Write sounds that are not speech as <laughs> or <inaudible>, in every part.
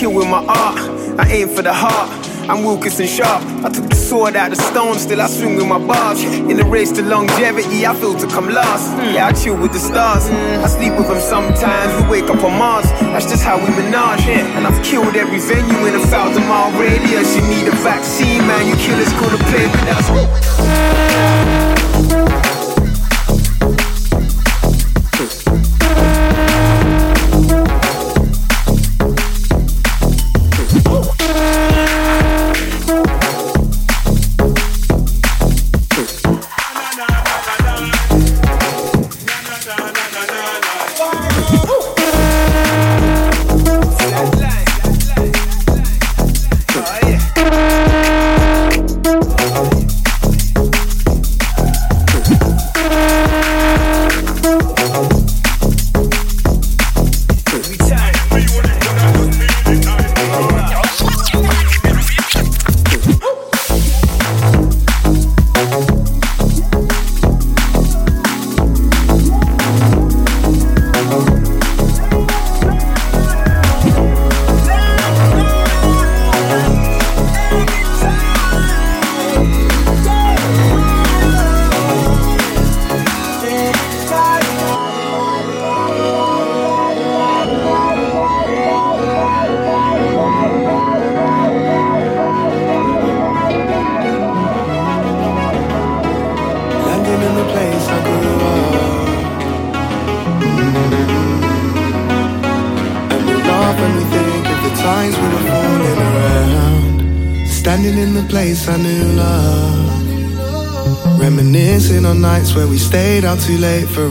kill with my art. I aim for the heart. I'm Wilkinson sharp. I took the sword out of stone, still I swing with my bars. In the race to longevity, I feel to come last. Yeah, I chill with the stars. I sleep with them sometimes. We wake up on Mars. That's just how we menage. And I've killed every venue in a thousand mile radius. You need a vaccine, man. You killers gonna play with us. Out too late for a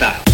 Basta.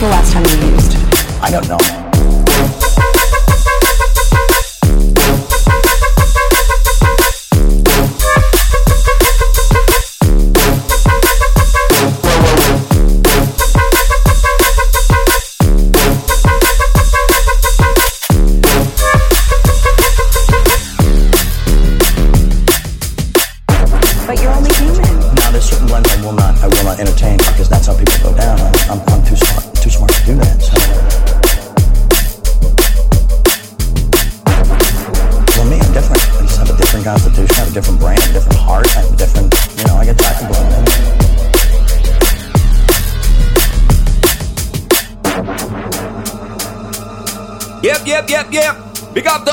was the last time you used? I don't know.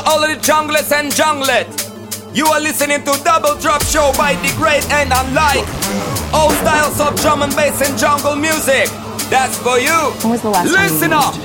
all of the junglers and junglet, You are listening to Double Drop Show by The Great and Unlike. All styles of drum and bass and jungle music. That's for you. Listen up.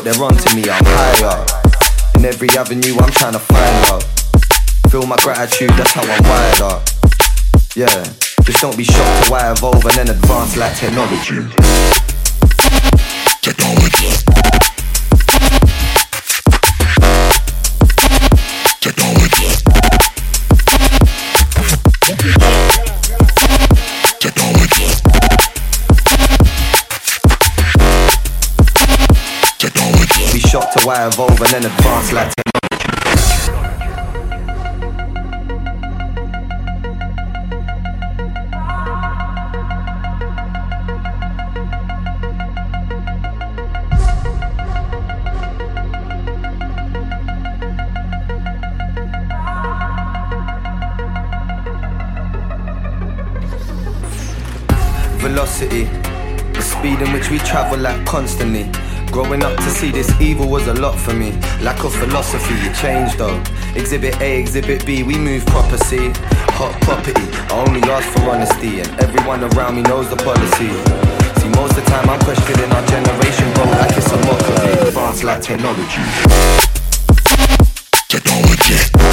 Thought they're onto me. I'm higher. In every avenue, I'm trying to find out. Feel my gratitude, that's how I'm wired up. Yeah, just don't be shocked to why I evolve and then advance like. Technology. Evolve and then advance like Velocity, the speed in which we travel like constantly Growing up to see this evil was a lot for me. Lack of philosophy, it changed though. Exhibit A, Exhibit B, we move proper, see. Hot property, I only ask for honesty, and everyone around me knows the policy. See, most of the time I'm questioning our generation, bro, like it's a mockery. Advanced like technology. Technology.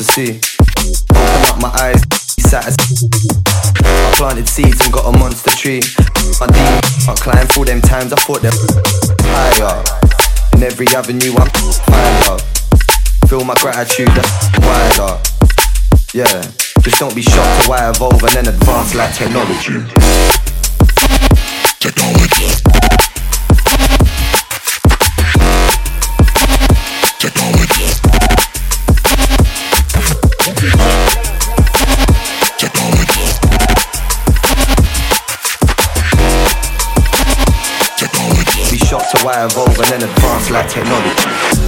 To see. Open up my eyes, satisfied. I planted seeds and got a monster tree. My demons, I climb through them times, I thought they're higher. In every avenue, I'm out. Feel my gratitude, that's wider. Yeah, just don't be shocked to why I evolve and then advance like technology. Technology. So I evolve and then advance like technology.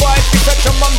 Bass vibe, it's a drum on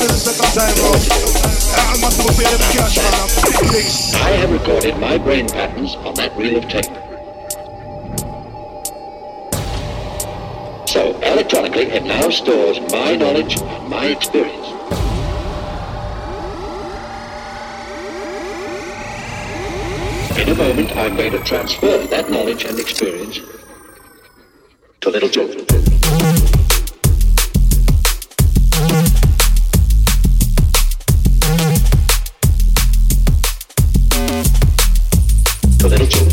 I have recorded my brain patterns on that reel of tape. So, electronically, it now stores my knowledge and my experience. In a moment, I'm going to transfer that knowledge and experience to little children. brazo derecho.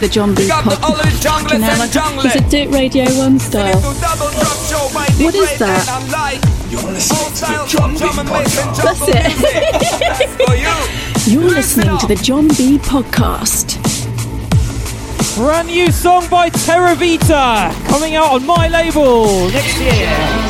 the John B. Pop fucking hell. Like, is it Dirt Radio 1 style? What is that? <laughs> You're listening to the John B. Podcast. That's it. You're listening to the John B. Podcast. Brand new song by Terravita coming out on my label next year.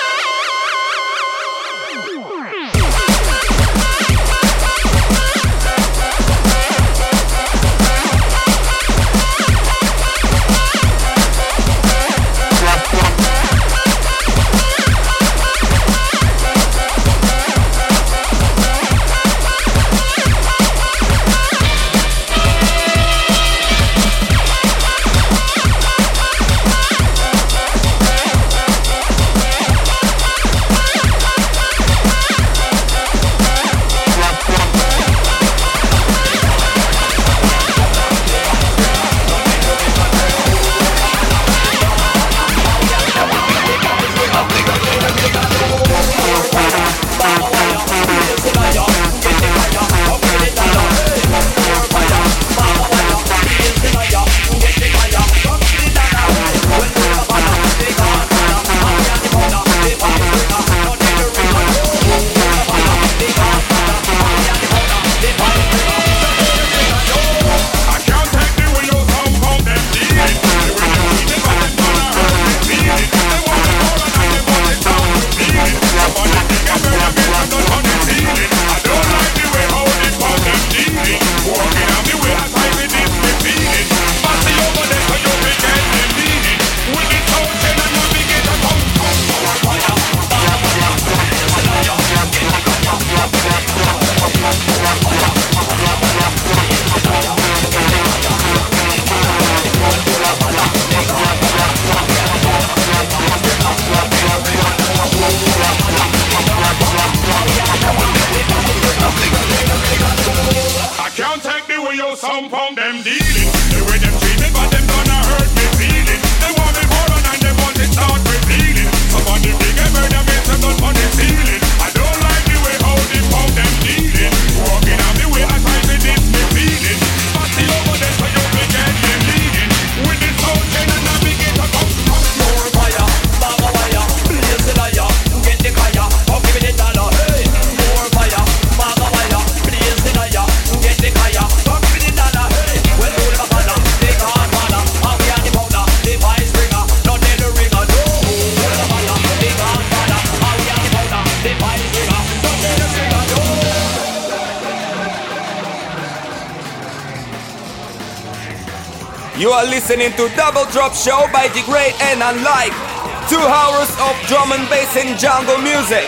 listening to Double Drop Show by the great and unlike. Two hours of drum and bass and jungle music.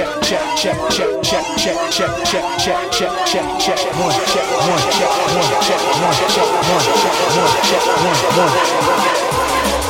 check, check, check, check, check, check, check, check, check, check, check, check, check, one, check, one, check, one, check, one, check, one, check, one, check, one, one.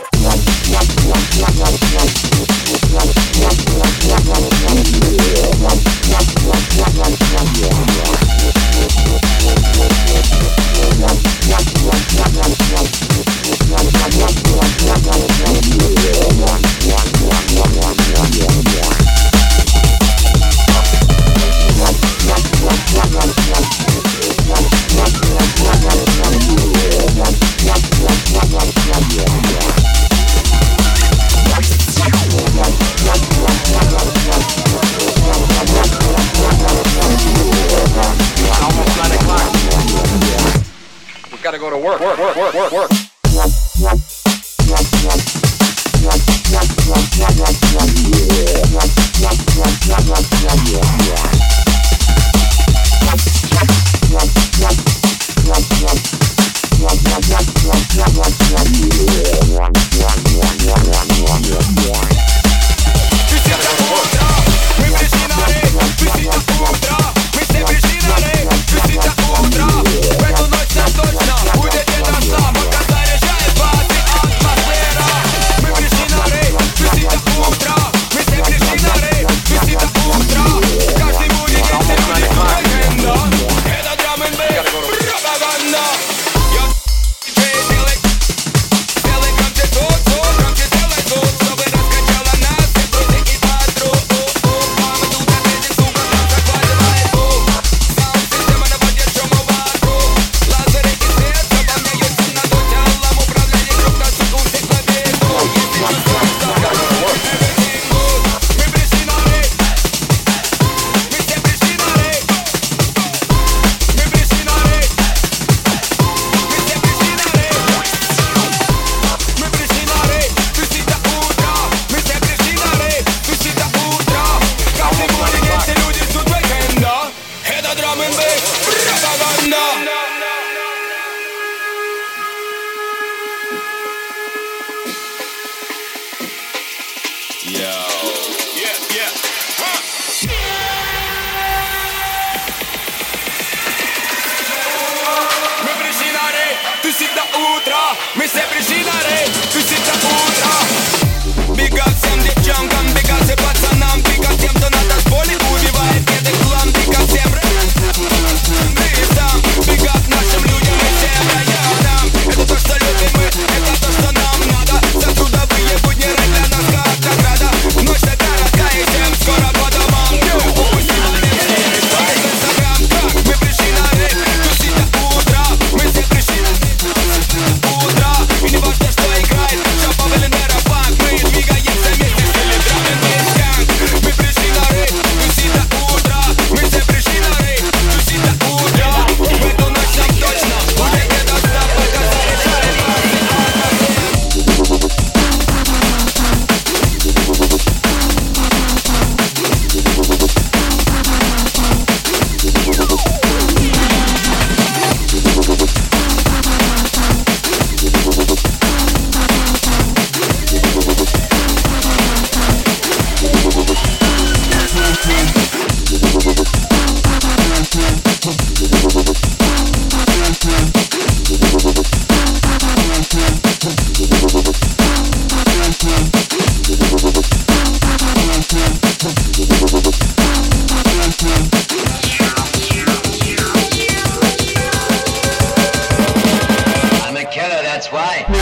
That's why.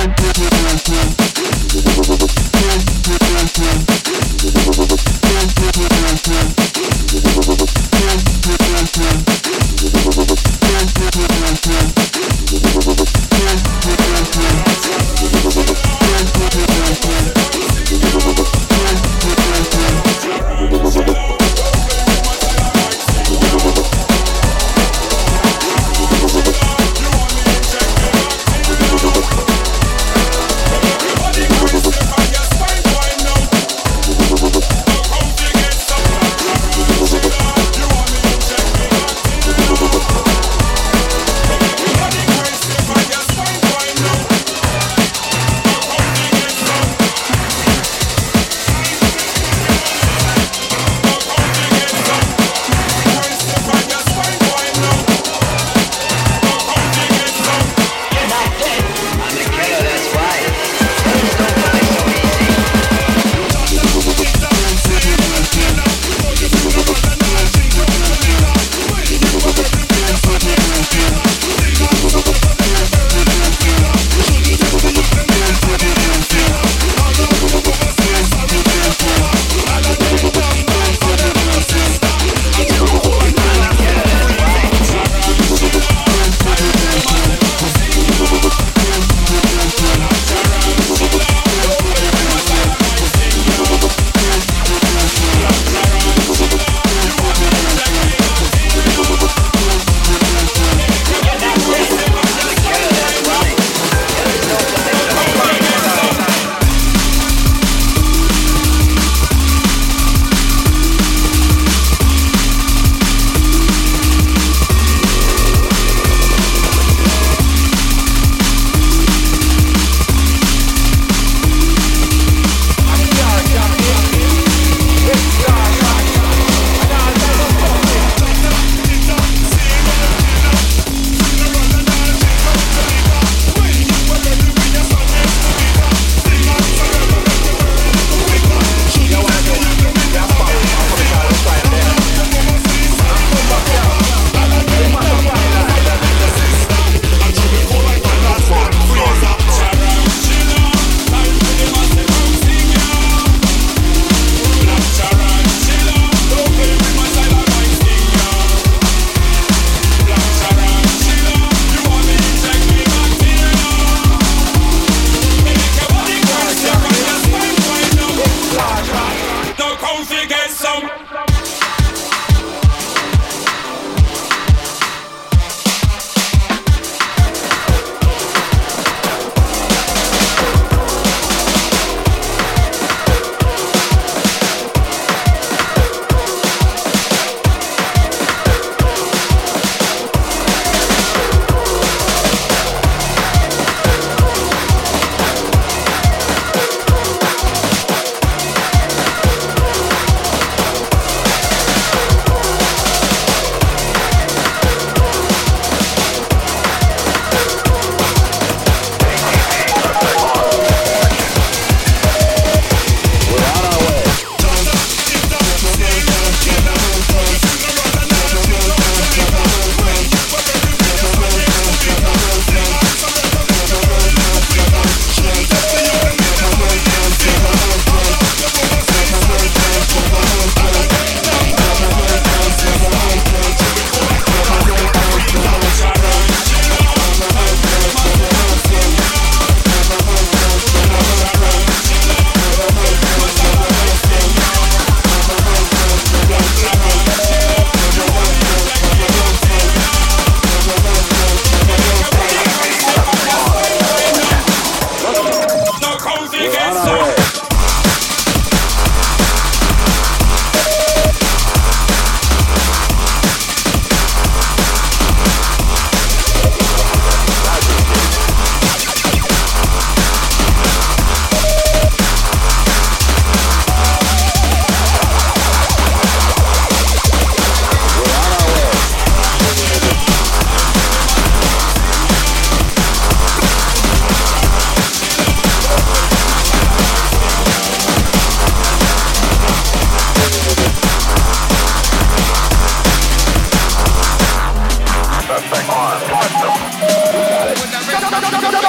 go, go, go, go, go.